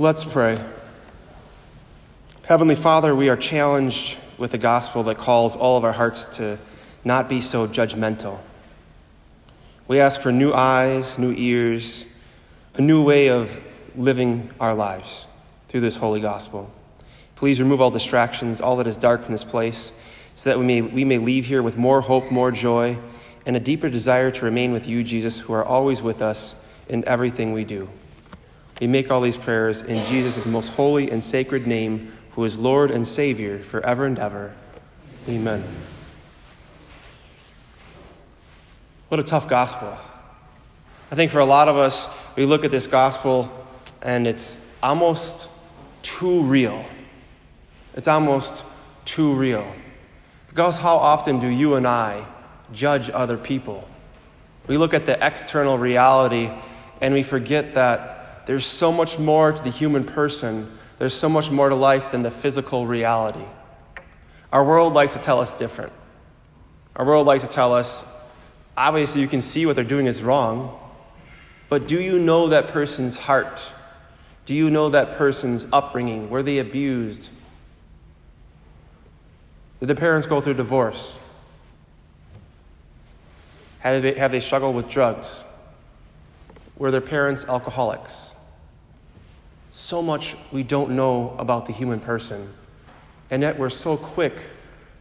Let's pray. Heavenly Father, we are challenged with a gospel that calls all of our hearts to not be so judgmental. We ask for new eyes, new ears, a new way of living our lives through this holy gospel. Please remove all distractions, all that is dark from this place, so that we may, we may leave here with more hope, more joy, and a deeper desire to remain with you, Jesus, who are always with us in everything we do. We make all these prayers in Jesus' most holy and sacred name, who is Lord and Savior forever and ever. Amen. What a tough gospel. I think for a lot of us, we look at this gospel and it's almost too real. It's almost too real. Because how often do you and I judge other people? We look at the external reality and we forget that there's so much more to the human person, there's so much more to life than the physical reality. Our world likes to tell us different. Our world likes to tell us, obviously, you can see what they're doing is wrong, but do you know that person's heart? Do you know that person's upbringing? Were they abused? Did the parents go through divorce? Have they, have they struggled with drugs? Were their parents alcoholics? So much we don't know about the human person, and yet we're so quick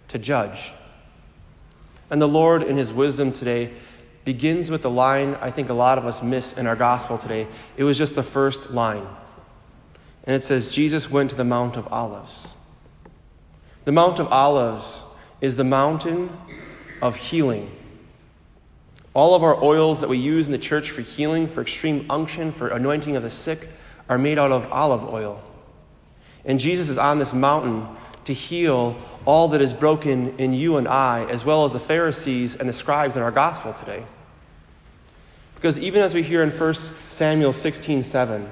to judge. And the Lord, in His wisdom today, begins with the line I think a lot of us miss in our gospel today. It was just the first line. And it says, Jesus went to the Mount of Olives. The Mount of Olives is the mountain of healing. All of our oils that we use in the church for healing, for extreme unction, for anointing of the sick, are made out of olive oil. And Jesus is on this mountain to heal all that is broken in you and I, as well as the Pharisees and the scribes in our gospel today. Because even as we hear in 1 Samuel 16 7,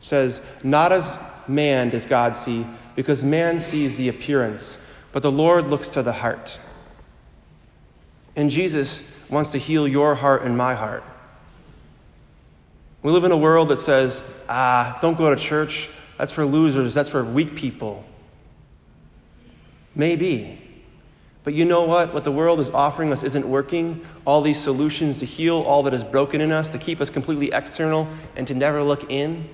says, Not as man does God see, because man sees the appearance, but the Lord looks to the heart. And Jesus wants to heal your heart and my heart. We live in a world that says, ah, don't go to church. That's for losers. That's for weak people. Maybe. But you know what? What the world is offering us isn't working. All these solutions to heal all that is broken in us, to keep us completely external and to never look in,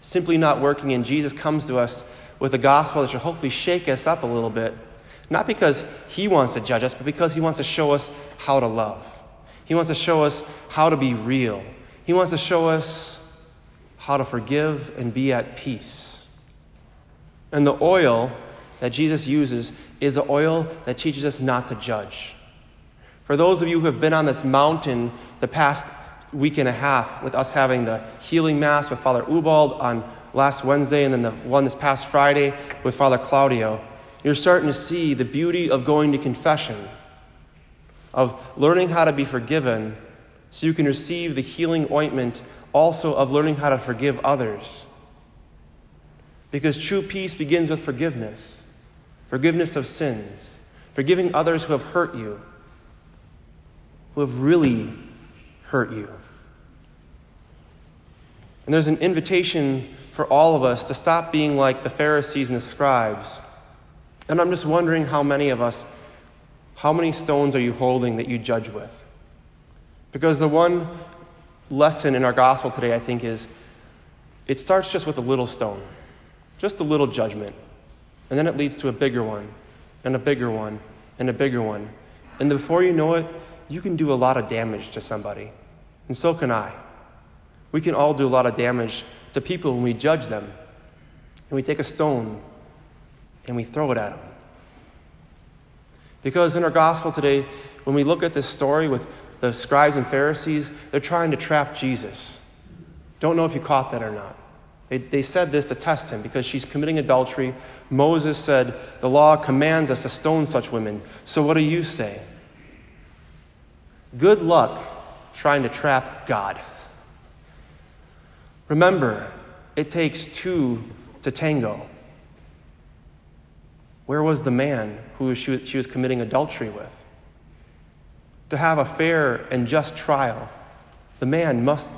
simply not working. And Jesus comes to us with a gospel that should hopefully shake us up a little bit. Not because he wants to judge us, but because he wants to show us how to love. He wants to show us how to be real he wants to show us how to forgive and be at peace. And the oil that Jesus uses is the oil that teaches us not to judge. For those of you who have been on this mountain the past week and a half, with us having the healing mass with Father Ubald on last Wednesday and then the one this past Friday with Father Claudio, you're starting to see the beauty of going to confession, of learning how to be forgiven so you can receive the healing ointment also of learning how to forgive others. Because true peace begins with forgiveness forgiveness of sins, forgiving others who have hurt you, who have really hurt you. And there's an invitation for all of us to stop being like the Pharisees and the scribes. And I'm just wondering how many of us, how many stones are you holding that you judge with? Because the one lesson in our gospel today, I think, is it starts just with a little stone, just a little judgment. And then it leads to a bigger one, and a bigger one, and a bigger one. And before you know it, you can do a lot of damage to somebody. And so can I. We can all do a lot of damage to people when we judge them. And we take a stone and we throw it at them. Because in our gospel today, when we look at this story with the scribes and Pharisees, they're trying to trap Jesus. Don't know if you caught that or not. They, they said this to test him because she's committing adultery. Moses said, The law commands us to stone such women. So what do you say? Good luck trying to trap God. Remember, it takes two to tango. Where was the man who she was committing adultery with? To have a fair and just trial, the man must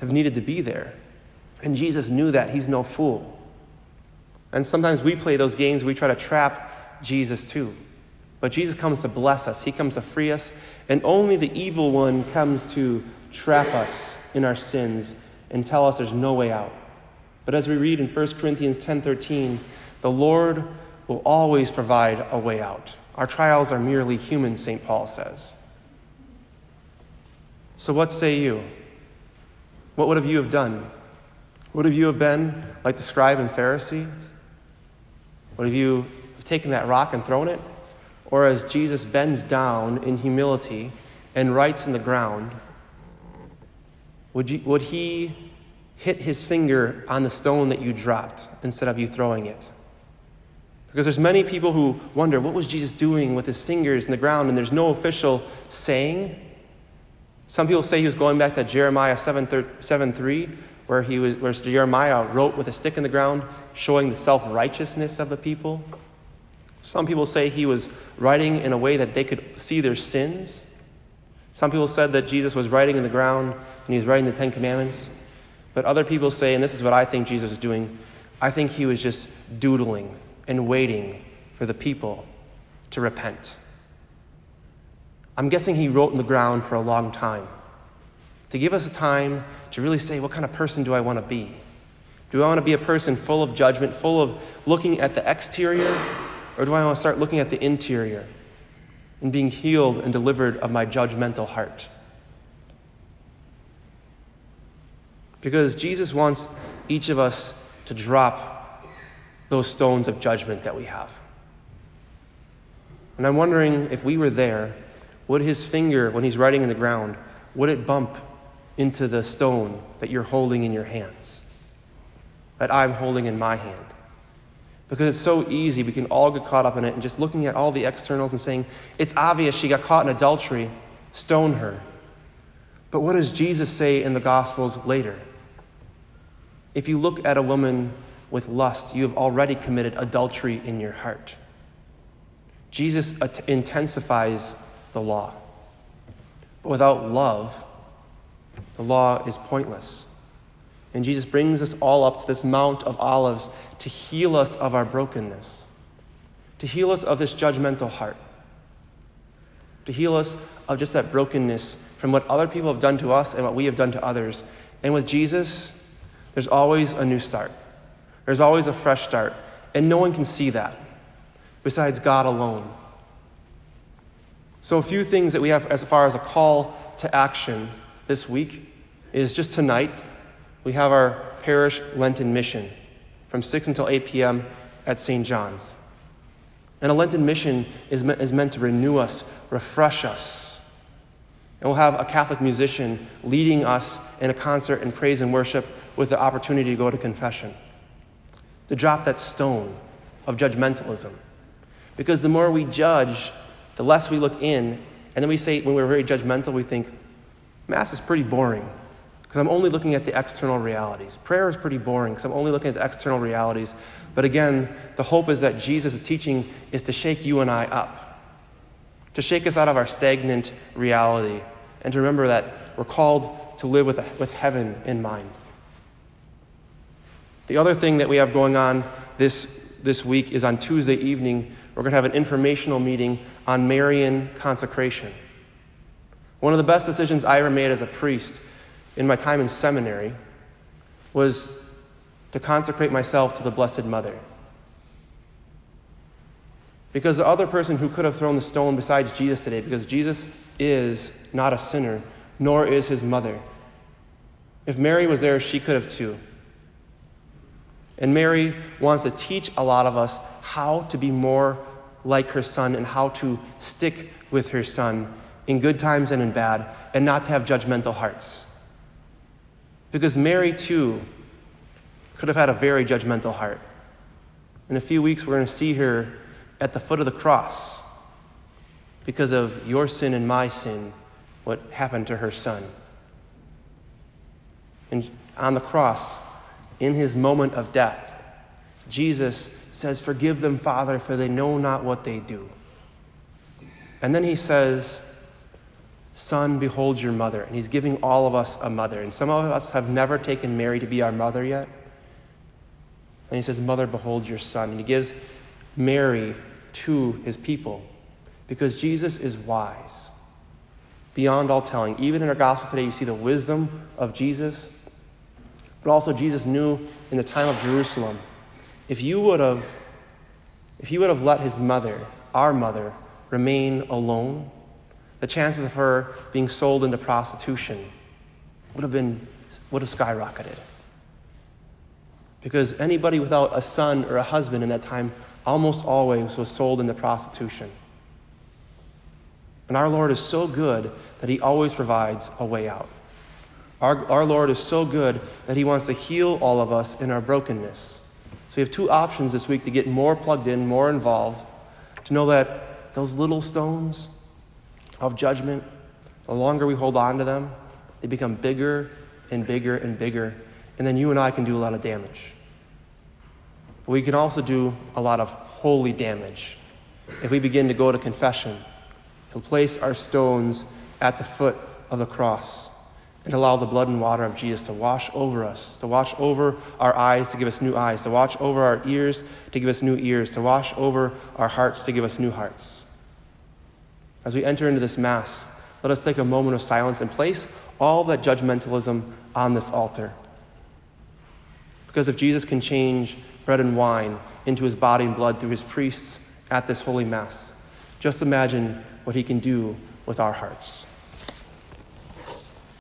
have needed to be there. And Jesus knew that. He's no fool. And sometimes we play those games, we try to trap Jesus too. But Jesus comes to bless us, He comes to free us, and only the evil one comes to trap us in our sins and tell us there's no way out. But as we read in 1 Corinthians 10:13, the Lord will always provide a way out. Our trials are merely human, St. Paul says. So what say you? What would have you have done? Would have you have been like the scribe and Pharisees? Would have you taken that rock and thrown it? Or as Jesus bends down in humility and writes in the ground, would, you, would he hit his finger on the stone that you dropped instead of you throwing it? Because there's many people who wonder, what was Jesus doing with his fingers in the ground? And there's no official saying. Some people say he was going back to Jeremiah 7, 7 3, where, he was, where Jeremiah wrote with a stick in the ground, showing the self righteousness of the people. Some people say he was writing in a way that they could see their sins. Some people said that Jesus was writing in the ground and he was writing the Ten Commandments. But other people say, and this is what I think Jesus was doing, I think he was just doodling and waiting for the people to repent. I'm guessing he wrote in the ground for a long time to give us a time to really say, what kind of person do I want to be? Do I want to be a person full of judgment, full of looking at the exterior, or do I want to start looking at the interior and being healed and delivered of my judgmental heart? Because Jesus wants each of us to drop those stones of judgment that we have. And I'm wondering if we were there, would his finger, when he's writing in the ground, would it bump into the stone that you're holding in your hands, that I'm holding in my hand? Because it's so easy, we can all get caught up in it and just looking at all the externals and saying, it's obvious she got caught in adultery, stone her. But what does Jesus say in the Gospels later? If you look at a woman with lust, you have already committed adultery in your heart. Jesus intensifies the law. But without love, the law is pointless. And Jesus brings us all up to this Mount of Olives to heal us of our brokenness, to heal us of this judgmental heart, to heal us of just that brokenness from what other people have done to us and what we have done to others. And with Jesus, there's always a new start, there's always a fresh start. And no one can see that besides God alone. So, a few things that we have as far as a call to action this week is just tonight, we have our parish Lenten mission from 6 until 8 p.m. at St. John's. And a Lenten mission is, me- is meant to renew us, refresh us. And we'll have a Catholic musician leading us in a concert in praise and worship with the opportunity to go to confession, to drop that stone of judgmentalism. Because the more we judge, the less we look in. And then we say, when we're very judgmental, we think, Mass is pretty boring because I'm only looking at the external realities. Prayer is pretty boring because I'm only looking at the external realities. But again, the hope is that Jesus' teaching is to shake you and I up, to shake us out of our stagnant reality, and to remember that we're called to live with, with heaven in mind. The other thing that we have going on this, this week is on Tuesday evening, we're going to have an informational meeting on Marian consecration. One of the best decisions I ever made as a priest in my time in seminary was to consecrate myself to the Blessed Mother. Because the other person who could have thrown the stone besides Jesus today, because Jesus is not a sinner, nor is his mother. If Mary was there, she could have too. And Mary wants to teach a lot of us how to be more like her son and how to stick with her son in good times and in bad, and not to have judgmental hearts. Because Mary, too, could have had a very judgmental heart. In a few weeks, we're going to see her at the foot of the cross because of your sin and my sin, what happened to her son. And on the cross, in his moment of death, Jesus says, Forgive them, Father, for they know not what they do. And then he says, Son, behold your mother. And he's giving all of us a mother. And some of us have never taken Mary to be our mother yet. And he says, Mother, behold your son. And he gives Mary to his people because Jesus is wise, beyond all telling. Even in our gospel today, you see the wisdom of Jesus, but also Jesus knew in the time of Jerusalem, if you would have, if he would have let his mother, our mother, remain alone, the chances of her being sold into prostitution would have been would have skyrocketed. Because anybody without a son or a husband in that time almost always was sold into prostitution. And our Lord is so good that He always provides a way out. Our, our Lord is so good that He wants to heal all of us in our brokenness. So we have two options this week to get more plugged in, more involved, to know that those little stones of judgment, the longer we hold on to them, they become bigger and bigger and bigger. And then you and I can do a lot of damage. But we can also do a lot of holy damage if we begin to go to confession, to place our stones at the foot of the cross, and allow the blood and water of Jesus to wash over us, to wash over our eyes to give us new eyes, to wash over our ears to give us new ears, to wash over our hearts to give us new hearts. As we enter into this Mass, let us take a moment of silence and place all that judgmentalism on this altar. Because if Jesus can change bread and wine into his body and blood through his priests at this holy Mass, just imagine what he can do with our hearts.